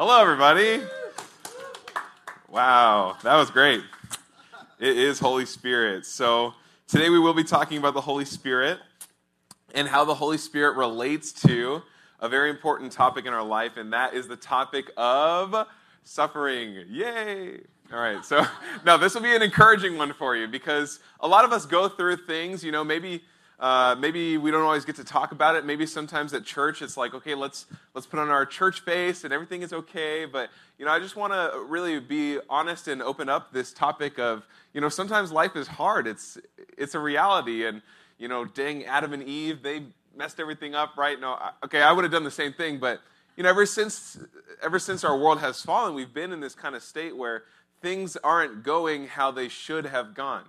Hello, everybody. Wow, that was great. It is Holy Spirit. So, today we will be talking about the Holy Spirit and how the Holy Spirit relates to a very important topic in our life, and that is the topic of suffering. Yay! All right, so now this will be an encouraging one for you because a lot of us go through things, you know, maybe uh, maybe we don't always get to talk about it. Maybe sometimes at church it's like, okay, let's let's put on our church face and everything is okay. But you know, I just want to really be honest and open up this topic of, you know, sometimes life is hard. It's it's a reality, and you know, dang Adam and Eve, they messed everything up, right? No, okay, I would have done the same thing, but you know, ever since ever since our world has fallen, we've been in this kind of state where things aren't going how they should have gone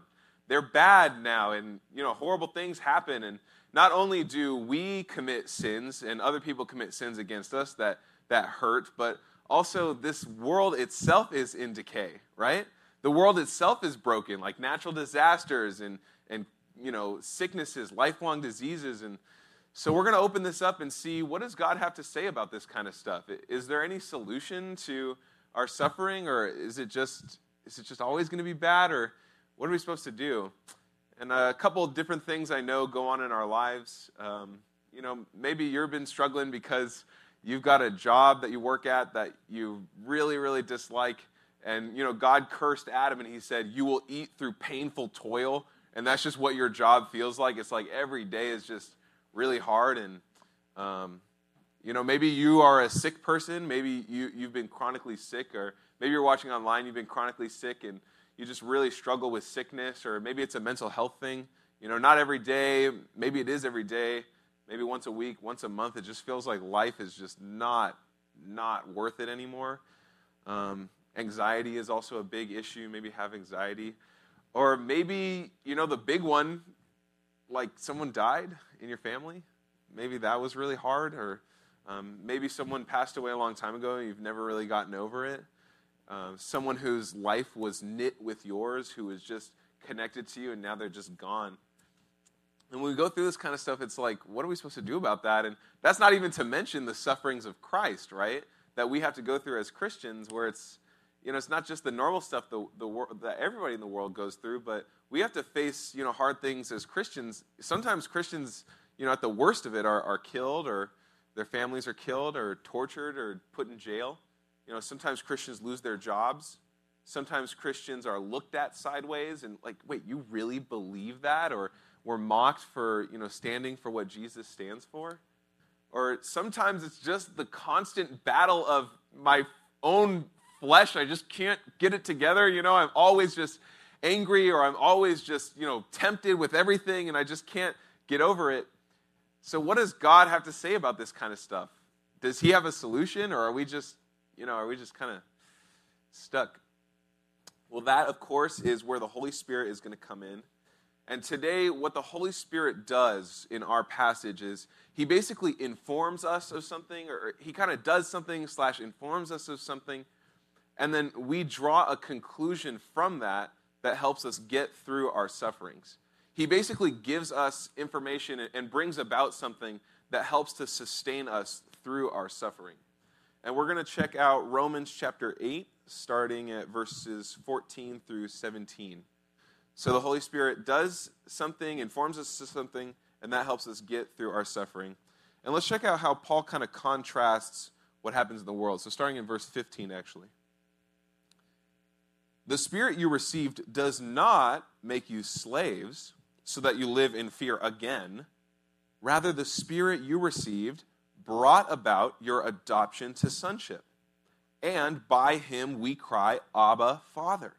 they're bad now and you know horrible things happen and not only do we commit sins and other people commit sins against us that that hurt but also this world itself is in decay right? The world itself is broken like natural disasters and and you know sicknesses lifelong diseases and so we're going to open this up and see what does god have to say about this kind of stuff? Is there any solution to our suffering or is it just is it just always going to be bad or what are we supposed to do? And a couple different things I know go on in our lives. Um, you know, maybe you've been struggling because you've got a job that you work at that you really, really dislike. And, you know, God cursed Adam and he said, You will eat through painful toil. And that's just what your job feels like. It's like every day is just really hard. And, um, you know, maybe you are a sick person. Maybe you, you've been chronically sick, or maybe you're watching online, you've been chronically sick. And, you just really struggle with sickness, or maybe it's a mental health thing. You know, not every day, maybe it is every day, maybe once a week, once a month. It just feels like life is just not not worth it anymore. Um, anxiety is also a big issue. Maybe have anxiety, or maybe you know the big one, like someone died in your family. Maybe that was really hard, or um, maybe someone passed away a long time ago and you've never really gotten over it. Uh, someone whose life was knit with yours, who was just connected to you, and now they're just gone. And when we go through this kind of stuff, it's like, what are we supposed to do about that? And that's not even to mention the sufferings of Christ, right? That we have to go through as Christians, where it's, you know, it's not just the normal stuff the, the that everybody in the world goes through, but we have to face, you know, hard things as Christians. Sometimes Christians, you know, at the worst of it, are, are killed, or their families are killed, or tortured, or put in jail. You know, sometimes Christians lose their jobs. Sometimes Christians are looked at sideways and like, wait, you really believe that? Or we're mocked for, you know, standing for what Jesus stands for. Or sometimes it's just the constant battle of my own flesh. I just can't get it together. You know, I'm always just angry or I'm always just, you know, tempted with everything and I just can't get over it. So, what does God have to say about this kind of stuff? Does He have a solution or are we just you know, are we just kind of stuck? Well, that, of course, is where the Holy Spirit is going to come in. And today, what the Holy Spirit does in our passage is he basically informs us of something, or he kind of does something, slash, informs us of something. And then we draw a conclusion from that that helps us get through our sufferings. He basically gives us information and brings about something that helps to sustain us through our suffering. And we're going to check out Romans chapter 8, starting at verses 14 through 17. So the Holy Spirit does something, informs us of something, and that helps us get through our suffering. And let's check out how Paul kind of contrasts what happens in the world. So starting in verse 15, actually. The Spirit you received does not make you slaves so that you live in fear again. Rather, the Spirit you received brought about your adoption to sonship. And by him we cry, Abba, Father.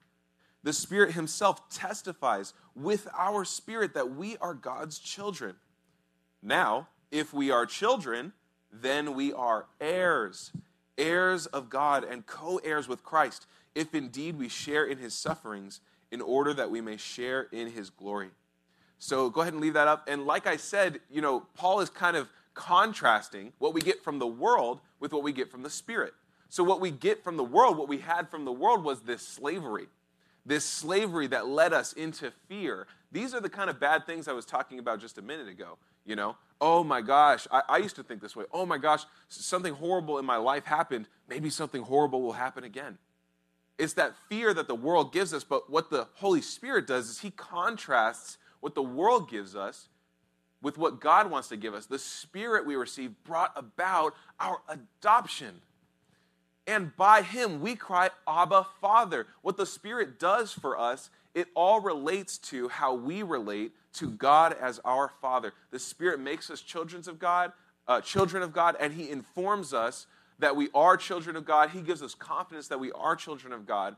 The Spirit Himself testifies with our spirit that we are God's children. Now, if we are children, then we are heirs, heirs of God and co heirs with Christ, if indeed we share in His sufferings, in order that we may share in His glory. So go ahead and leave that up. And like I said, you know, Paul is kind of contrasting what we get from the world with what we get from the Spirit. So, what we get from the world, what we had from the world was this slavery. this slavery that led us into fear. These are the kind of bad things I was talking about just a minute ago. You know, oh my gosh, I, I used to think this way. Oh my gosh, something horrible in my life happened. Maybe something horrible will happen again. It's that fear that the world gives us, but what the Holy Spirit does is He contrasts what the world gives us with what God wants to give us. The Spirit we receive brought about our adoption. And by Him, we cry, Abba, Father. What the Spirit does for us, it all relates to how we relate to God as our Father. The Spirit makes us children of God, uh, children of God, and He informs us that we are children of God. He gives us confidence that we are children of God.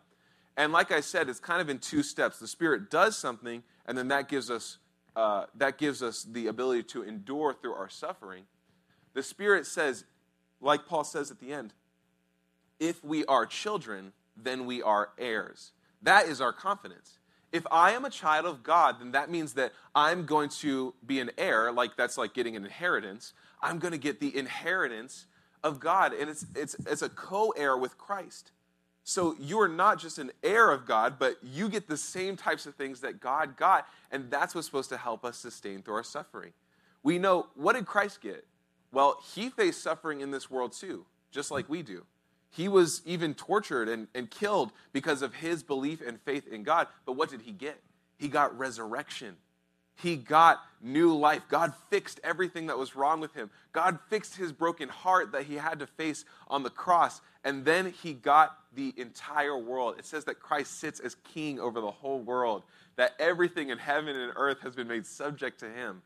And like I said, it's kind of in two steps. The Spirit does something, and then that gives us uh, that gives us the ability to endure through our suffering. The Spirit says, like Paul says at the end, if we are children, then we are heirs. That is our confidence. If I am a child of God, then that means that I'm going to be an heir, like that's like getting an inheritance. I'm going to get the inheritance of God, and it's, it's, it's a co heir with Christ. So you are not just an heir of God, but you get the same types of things that God got, and that's what's supposed to help us sustain through our suffering. We know what did Christ get? Well, he faced suffering in this world too, just like we do. He was even tortured and, and killed because of his belief and faith in God. But what did he get? He got resurrection. He got new life. God fixed everything that was wrong with him. God fixed his broken heart that he had to face on the cross. And then he got the entire world. It says that Christ sits as king over the whole world, that everything in heaven and earth has been made subject to him.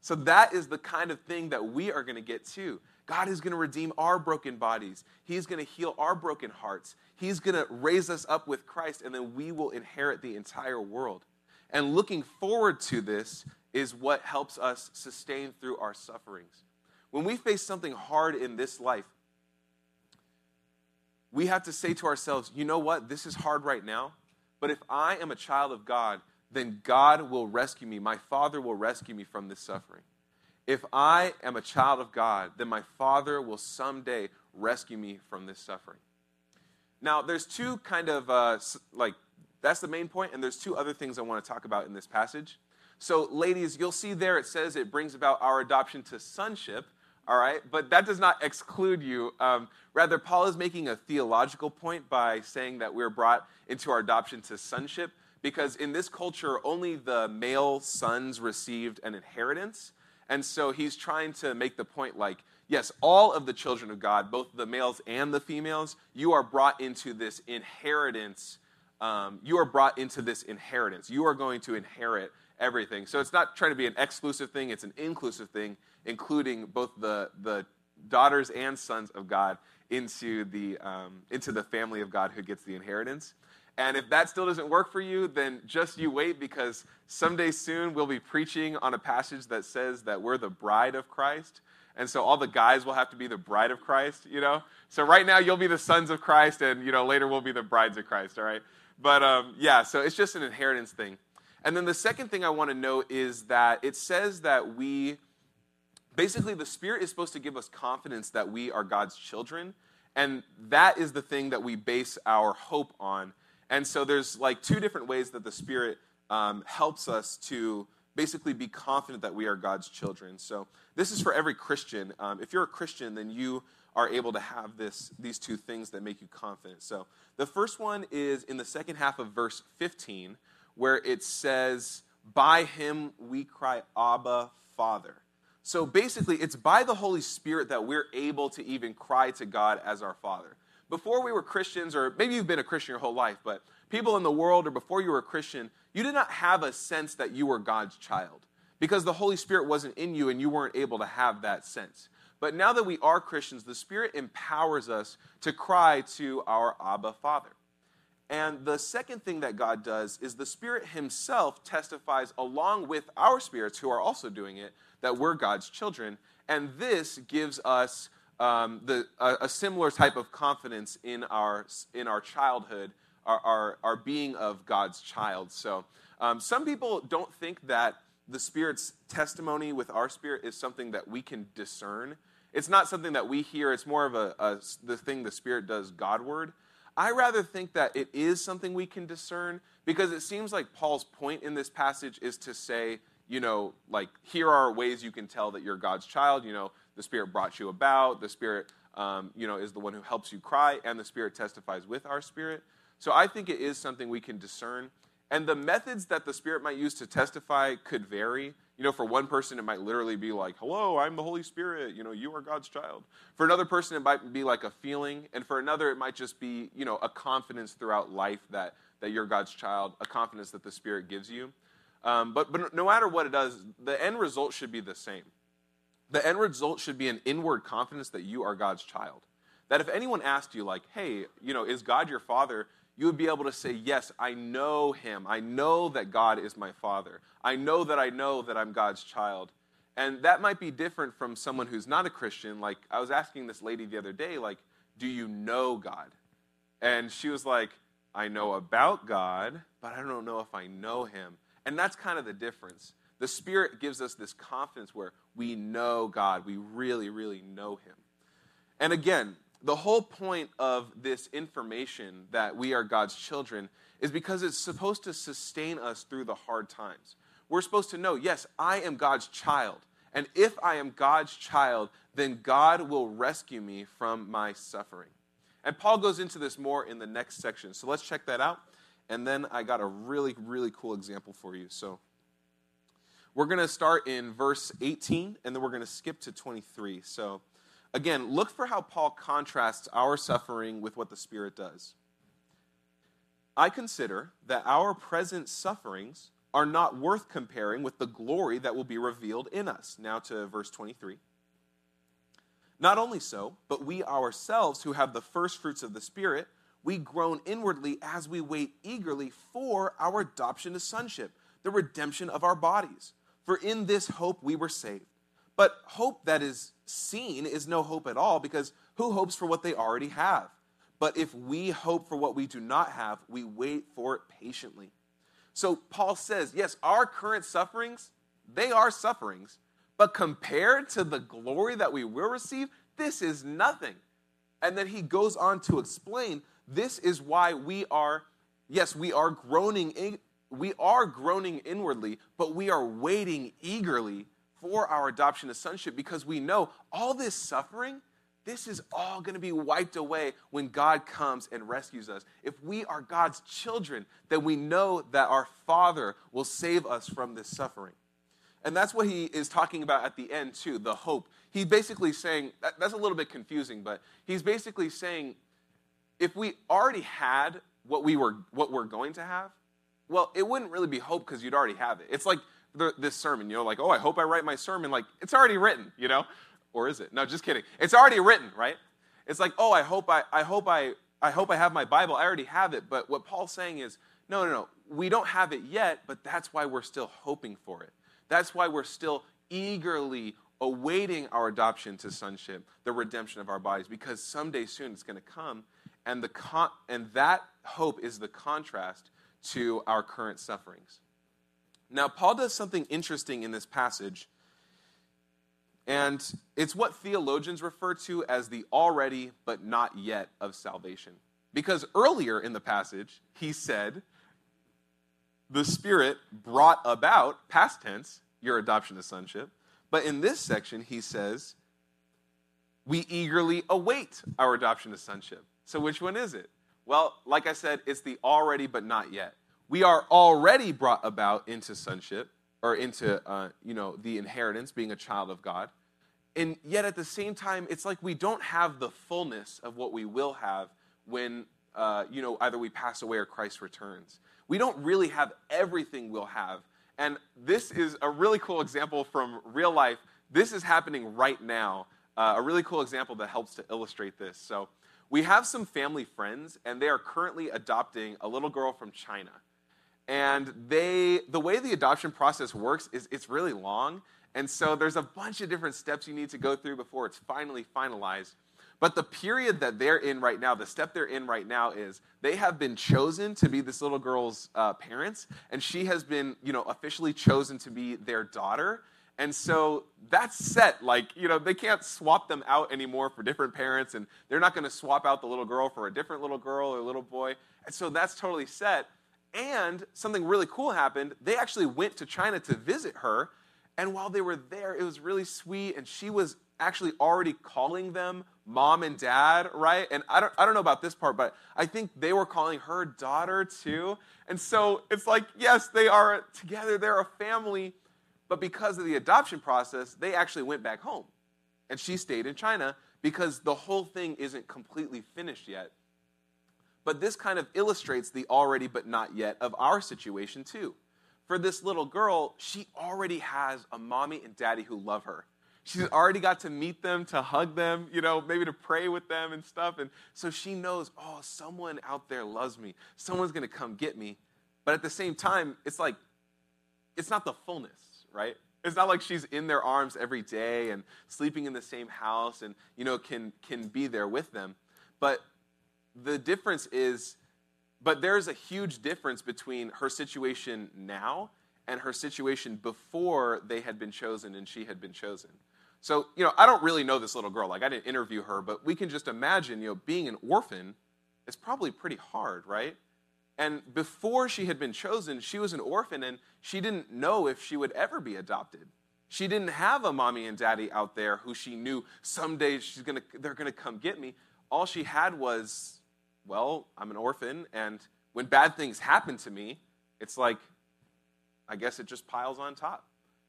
So that is the kind of thing that we are going to get too. God is going to redeem our broken bodies. He's going to heal our broken hearts. He's going to raise us up with Christ, and then we will inherit the entire world. And looking forward to this is what helps us sustain through our sufferings. When we face something hard in this life, we have to say to ourselves, you know what? This is hard right now, but if I am a child of God, then God will rescue me. My Father will rescue me from this suffering. If I am a child of God, then my Father will someday rescue me from this suffering. Now, there's two kind of uh, like that's the main point, and there's two other things I want to talk about in this passage. So, ladies, you'll see there it says it brings about our adoption to sonship, all right? But that does not exclude you. Um, rather, Paul is making a theological point by saying that we're brought into our adoption to sonship, because in this culture, only the male sons received an inheritance. And so he's trying to make the point like, yes, all of the children of God, both the males and the females, you are brought into this inheritance um, you are brought into this inheritance. You are going to inherit everything. So it's not trying to be an exclusive thing, it's an inclusive thing, including both the, the daughters and sons of God into the, um, into the family of God who gets the inheritance. And if that still doesn't work for you, then just you wait because someday soon we'll be preaching on a passage that says that we're the bride of Christ. And so all the guys will have to be the bride of Christ, you know? So right now you'll be the sons of Christ, and, you know, later we'll be the brides of Christ, all right? But um, yeah, so it's just an inheritance thing. And then the second thing I want to note is that it says that we, basically, the Spirit is supposed to give us confidence that we are God's children. And that is the thing that we base our hope on. And so there's like two different ways that the Spirit um, helps us to basically be confident that we are God's children. So this is for every Christian. Um, if you're a Christian, then you are able to have this, these two things that make you confident. So the first one is in the second half of verse 15, where it says, By him we cry, Abba, Father. So basically, it's by the Holy Spirit that we're able to even cry to God as our Father. Before we were Christians, or maybe you've been a Christian your whole life, but people in the world, or before you were a Christian, you did not have a sense that you were God's child because the Holy Spirit wasn't in you and you weren't able to have that sense. But now that we are Christians, the Spirit empowers us to cry to our Abba Father. And the second thing that God does is the Spirit Himself testifies along with our spirits who are also doing it that we're God's children. And this gives us um, the, a, a, similar type of confidence in our, in our childhood, our, our, our being of God's child. So um, some people don't think that the Spirit's testimony with our spirit is something that we can discern. It's not something that we hear, it's more of a, a the thing the Spirit does Godward. I rather think that it is something we can discern because it seems like Paul's point in this passage is to say, you know, like, here are ways you can tell that you're God's child. You know, the Spirit brought you about, the Spirit, um, you know, is the one who helps you cry, and the Spirit testifies with our spirit. So I think it is something we can discern. And the methods that the Spirit might use to testify could vary. You know, for one person, it might literally be like, hello, I'm the Holy Spirit. You know, you are God's child. For another person, it might be like a feeling. And for another, it might just be, you know, a confidence throughout life that, that you're God's child, a confidence that the Spirit gives you. Um, but, but no matter what it does, the end result should be the same. The end result should be an inward confidence that you are God's child. That if anyone asked you, like, hey, you know, is God your father? you would be able to say, Yes, I know him. I know that God is my father. I know that I know that I'm God's child. And that might be different from someone who's not a Christian. Like, I was asking this lady the other day, like, do you know God? And she was like, I know about God, but I don't know if I know him. And that's kind of the difference. The Spirit gives us this confidence where we know God, we really, really know him. And again, the whole point of this information that we are God's children is because it's supposed to sustain us through the hard times. We're supposed to know, yes, I am God's child. And if I am God's child, then God will rescue me from my suffering. And Paul goes into this more in the next section. So let's check that out. And then I got a really, really cool example for you. So we're going to start in verse 18, and then we're going to skip to 23. So Again, look for how Paul contrasts our suffering with what the Spirit does. I consider that our present sufferings are not worth comparing with the glory that will be revealed in us. Now to verse 23. Not only so, but we ourselves who have the first fruits of the Spirit, we groan inwardly as we wait eagerly for our adoption to sonship, the redemption of our bodies. For in this hope we were saved. But hope that is seen is no hope at all because who hopes for what they already have? But if we hope for what we do not have, we wait for it patiently. So Paul says, yes, our current sufferings, they are sufferings, but compared to the glory that we will receive, this is nothing. And then he goes on to explain this is why we are, yes, we are groaning, in, we are groaning inwardly, but we are waiting eagerly for our adoption to sonship because we know all this suffering, this is all going to be wiped away when God comes and rescues us. If we are God's children, then we know that our Father will save us from this suffering. And that's what he is talking about at the end, too the hope. He's basically saying, that, that's a little bit confusing, but he's basically saying if we already had what, we were, what we're going to have, well, it wouldn't really be hope because you'd already have it. It's like the, this sermon, you know, like, oh, I hope I write my sermon. Like, it's already written, you know? Or is it? No, just kidding. It's already written, right? It's like, oh, I hope I, I hope I, I hope I have my Bible. I already have it. But what Paul's saying is, no, no, no. We don't have it yet, but that's why we're still hoping for it. That's why we're still eagerly awaiting our adoption to sonship, the redemption of our bodies, because someday soon it's going to come, and the con- and that hope is the contrast to our current sufferings. Now, Paul does something interesting in this passage, and it's what theologians refer to as the already but not yet of salvation. Because earlier in the passage, he said, the Spirit brought about, past tense, your adoption to sonship. But in this section, he says, we eagerly await our adoption to sonship. So which one is it? Well, like I said, it's the already but not yet. We are already brought about into sonship or into uh, you know the inheritance being a child of god. And yet at the same time it's like we don't have the fullness of what we will have when uh, you know either we pass away or christ returns. We don't really have everything we'll have. And this is a really cool example from real life. This is happening right now uh, a really cool example that helps to illustrate this. So we have some family friends and they are currently adopting a little girl from china. And they the way the adoption process works is it's really long. And so there's a bunch of different steps you need to go through before it's finally finalized. But the period that they're in right now the step they're in right now is they have been chosen to be this little girl's uh, parents. And she has been you know officially chosen to be their daughter And so that's set. Like, you know, they can't swap them out anymore for different parents, and they're not going to swap out the little girl for a different little girl or little boy. And so that's totally set. And something really cool happened. They actually went to China to visit her. And while they were there, it was really sweet. And she was actually already calling them mom and dad, right? And I don't, I don't know about this part, but I think they were calling her daughter too. And so it's like, yes, they are together, they're a family but because of the adoption process, they actually went back home. And she stayed in China because the whole thing isn't completely finished yet. But this kind of illustrates the already but not yet of our situation, too. For this little girl, she already has a mommy and daddy who love her. She's already got to meet them, to hug them, you know, maybe to pray with them and stuff. And so she knows, oh, someone out there loves me. Someone's going to come get me. But at the same time, it's like, it's not the fullness right? It's not like she's in their arms every day and sleeping in the same house and, you know, can, can be there with them. But the difference is, but there's a huge difference between her situation now and her situation before they had been chosen and she had been chosen. So, you know, I don't really know this little girl. Like, I didn't interview her, but we can just imagine, you know, being an orphan is probably pretty hard, right? And before she had been chosen, she was an orphan and she didn't know if she would ever be adopted. She didn't have a mommy and daddy out there who she knew someday she's gonna, they're going to come get me. All she had was, well, I'm an orphan, and when bad things happen to me, it's like, I guess it just piles on top.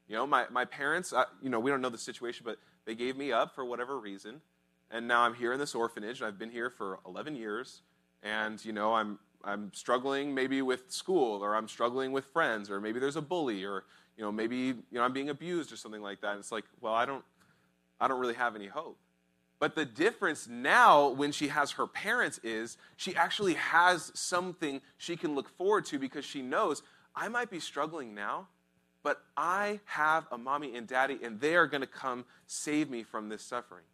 You know, my, my parents, uh, you know, we don't know the situation, but they gave me up for whatever reason. And now I'm here in this orphanage. And I've been here for 11 years. And, you know, I'm, I'm struggling maybe with school or I'm struggling with friends or maybe there's a bully or you know maybe you know I'm being abused or something like that. And it's like, well, I don't I don't really have any hope. But the difference now when she has her parents is she actually has something she can look forward to because she knows I might be struggling now, but I have a mommy and daddy and they are going to come save me from this suffering.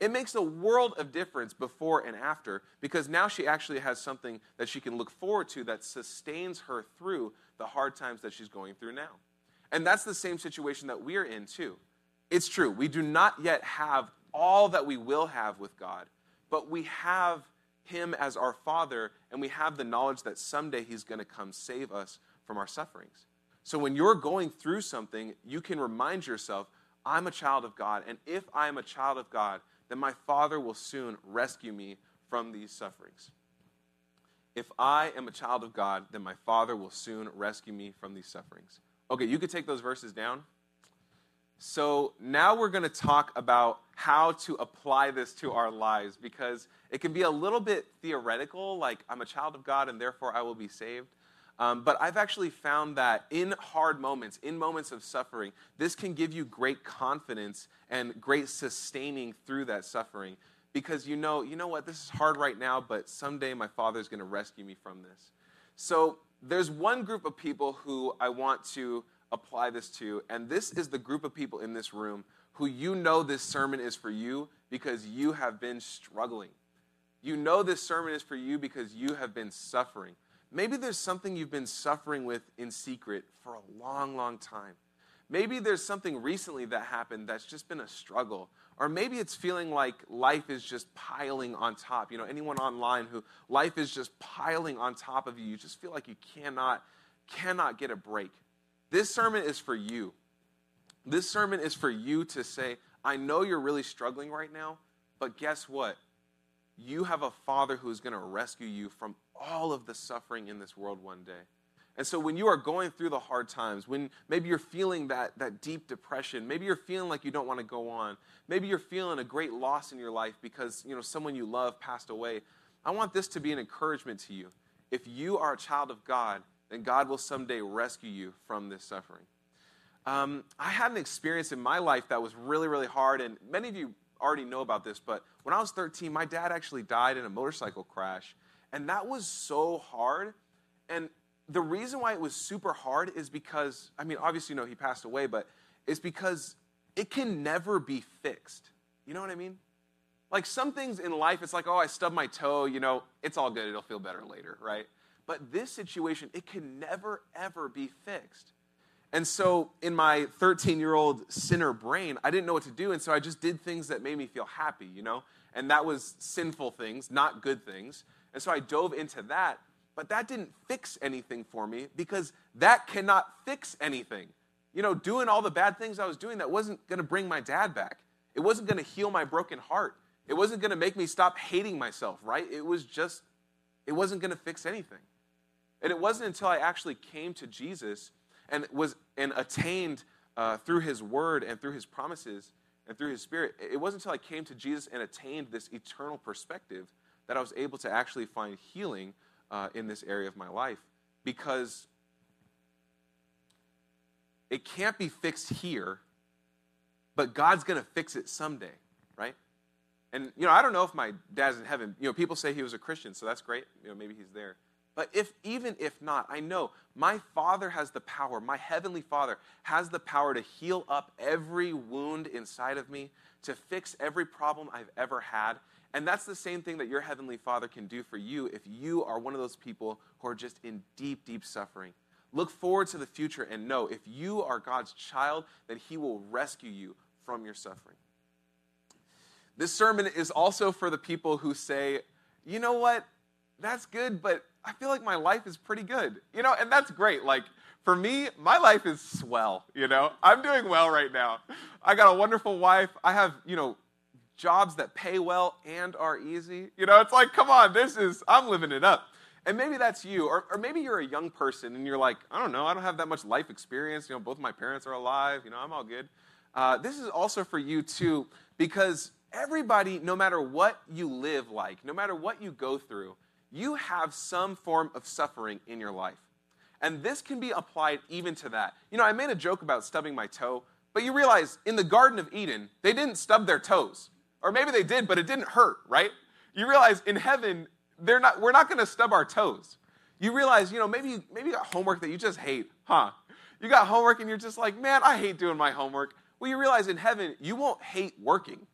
It makes a world of difference before and after because now she actually has something that she can look forward to that sustains her through the hard times that she's going through now. And that's the same situation that we're in too. It's true, we do not yet have all that we will have with God, but we have Him as our Father, and we have the knowledge that someday He's going to come save us from our sufferings. So when you're going through something, you can remind yourself, I'm a child of God, and if I am a child of God, then my Father will soon rescue me from these sufferings. If I am a child of God, then my Father will soon rescue me from these sufferings. Okay, you could take those verses down. So now we're going to talk about how to apply this to our lives because it can be a little bit theoretical, like I'm a child of God and therefore I will be saved. Um, but I've actually found that in hard moments, in moments of suffering, this can give you great confidence and great sustaining through that suffering because you know, you know what, this is hard right now, but someday my Father is going to rescue me from this. So there's one group of people who I want to apply this to, and this is the group of people in this room who you know this sermon is for you because you have been struggling. You know this sermon is for you because you have been suffering. Maybe there's something you've been suffering with in secret for a long, long time. Maybe there's something recently that happened that's just been a struggle. Or maybe it's feeling like life is just piling on top. You know, anyone online who life is just piling on top of you, you just feel like you cannot, cannot get a break. This sermon is for you. This sermon is for you to say, I know you're really struggling right now, but guess what? You have a father who's going to rescue you from all of the suffering in this world one day. And so when you are going through the hard times, when maybe you're feeling that, that deep depression, maybe you're feeling like you don't want to go on, maybe you're feeling a great loss in your life because you know someone you love passed away, I want this to be an encouragement to you. If you are a child of God, then God will someday rescue you from this suffering. Um, I had an experience in my life that was really, really hard, and many of you already know about this, but when I was 13, my dad actually died in a motorcycle crash. And that was so hard. And the reason why it was super hard is because, I mean, obviously, you know, he passed away, but it's because it can never be fixed. You know what I mean? Like some things in life, it's like, oh, I stubbed my toe, you know, it's all good, it'll feel better later, right? But this situation, it can never, ever be fixed. And so, in my 13 year old sinner brain, I didn't know what to do. And so, I just did things that made me feel happy, you know? And that was sinful things, not good things. And so, I dove into that. But that didn't fix anything for me because that cannot fix anything. You know, doing all the bad things I was doing, that wasn't going to bring my dad back. It wasn't going to heal my broken heart. It wasn't going to make me stop hating myself, right? It was just, it wasn't going to fix anything. And it wasn't until I actually came to Jesus and was and attained uh, through His Word and through His promises and through His Spirit. It wasn't until I came to Jesus and attained this eternal perspective that I was able to actually find healing uh, in this area of my life because it can't be fixed here, but God's going to fix it someday, right? And you know, I don't know if my dad's in heaven. You know, people say he was a Christian, so that's great. You know, maybe he's there. But if even if not, I know my Father has the power. My heavenly Father has the power to heal up every wound inside of me, to fix every problem I've ever had. And that's the same thing that your heavenly Father can do for you if you are one of those people who are just in deep, deep suffering. Look forward to the future and know if you are God's child, then He will rescue you from your suffering. This sermon is also for the people who say, you know what, that's good, but I feel like my life is pretty good. You know, and that's great. Like, for me, my life is swell, you know? I'm doing well right now. I got a wonderful wife. I have, you know, jobs that pay well and are easy. You know, it's like, come on, this is, I'm living it up. And maybe that's you, or, or maybe you're a young person and you're like, I don't know, I don't have that much life experience. You know, both my parents are alive, you know, I'm all good. Uh, this is also for you too, because everybody, no matter what you live like, no matter what you go through, you have some form of suffering in your life. And this can be applied even to that. You know, I made a joke about stubbing my toe, but you realize in the Garden of Eden, they didn't stub their toes. Or maybe they did, but it didn't hurt, right? You realize in heaven, they're not, we're not going to stub our toes. You realize, you know, maybe, maybe you got homework that you just hate, huh? You got homework and you're just like, man, I hate doing my homework. Well, you realize in heaven, you won't hate working.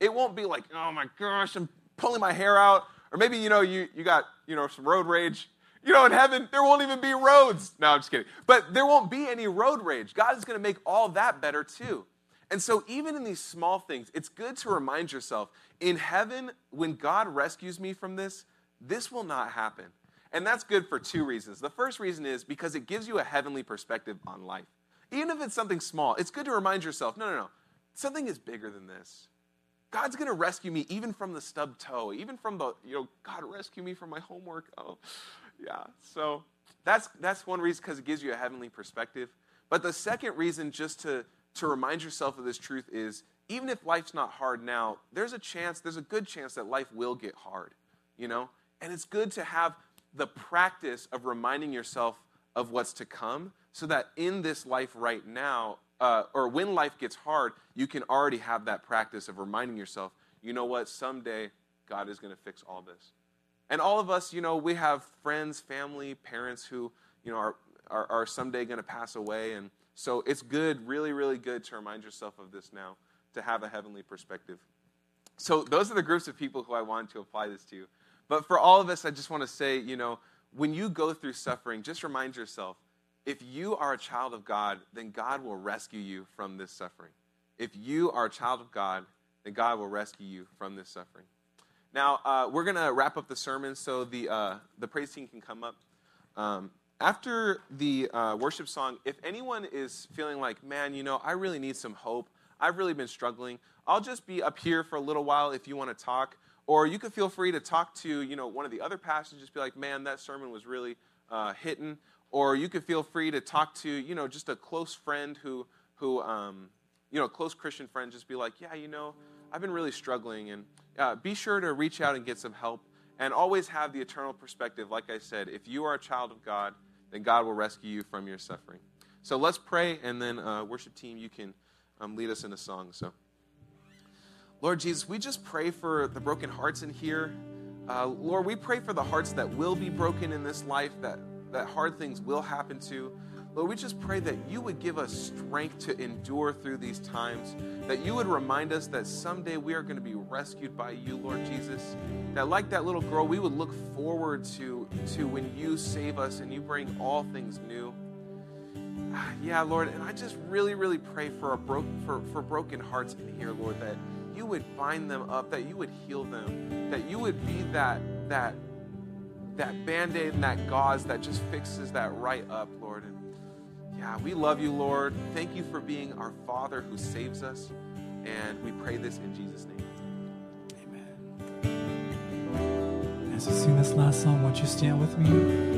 It won't be like, oh my gosh, I'm pulling my hair out. Or maybe, you know, you, you got, you know, some road rage. You know, in heaven, there won't even be roads. No, I'm just kidding. But there won't be any road rage. God is going to make all that better too. And so, even in these small things, it's good to remind yourself in heaven, when God rescues me from this, this will not happen. And that's good for two reasons. The first reason is because it gives you a heavenly perspective on life. Even if it's something small, it's good to remind yourself no, no, no, something is bigger than this. God's going to rescue me even from the stub toe, even from the, you know, God rescue me from my homework. Oh, yeah. So that's, that's one reason because it gives you a heavenly perspective. But the second reason, just to, to remind yourself of this truth, is even if life's not hard now, there's a chance, there's a good chance that life will get hard, you know? And it's good to have the practice of reminding yourself of what's to come so that in this life right now, uh, or when life gets hard, you can already have that practice of reminding yourself, you know what, someday God is going to fix all this. And all of us, you know, we have friends, family, parents who, you know, are, are, are someday going to pass away. And so it's good, really, really good to remind yourself of this now, to have a heavenly perspective. So those are the groups of people who I wanted to apply this to. But for all of us, I just want to say, you know, when you go through suffering, just remind yourself if you are a child of God, then God will rescue you from this suffering. If you are a child of God, then God will rescue you from this suffering. Now, uh, we're going to wrap up the sermon so the, uh, the praise team can come up. Um, after the uh, worship song, if anyone is feeling like, man, you know, I really need some hope, I've really been struggling, I'll just be up here for a little while if you want to talk. Or you could feel free to talk to, you know, one of the other pastors, just be like, man, that sermon was really uh, hitting. Or you could feel free to talk to, you know, just a close friend who, who um, you know, a close Christian friend, just be like, yeah, you know, I've been really struggling. And uh, be sure to reach out and get some help. And always have the eternal perspective. Like I said, if you are a child of God, then God will rescue you from your suffering. So let's pray, and then, uh, worship team, you can um, lead us in a song. So, Lord Jesus, we just pray for the broken hearts in here. Uh, Lord, we pray for the hearts that will be broken in this life, that, that hard things will happen to. Lord, we just pray that you would give us strength to endure through these times, that you would remind us that someday we are going to be rescued by you, Lord Jesus. That, like that little girl, we would look forward to, to when you save us and you bring all things new. Yeah, Lord, and I just really, really pray for, a bro- for, for broken hearts in here, Lord, that you would bind them up, that you would heal them, that you would be that, that, that band-aid and that gauze that just fixes that right up, Lord. And yeah, we love you, Lord. Thank you for being our Father who saves us. And we pray this in Jesus' name. Amen. As we sing this last song, won't you stand with me?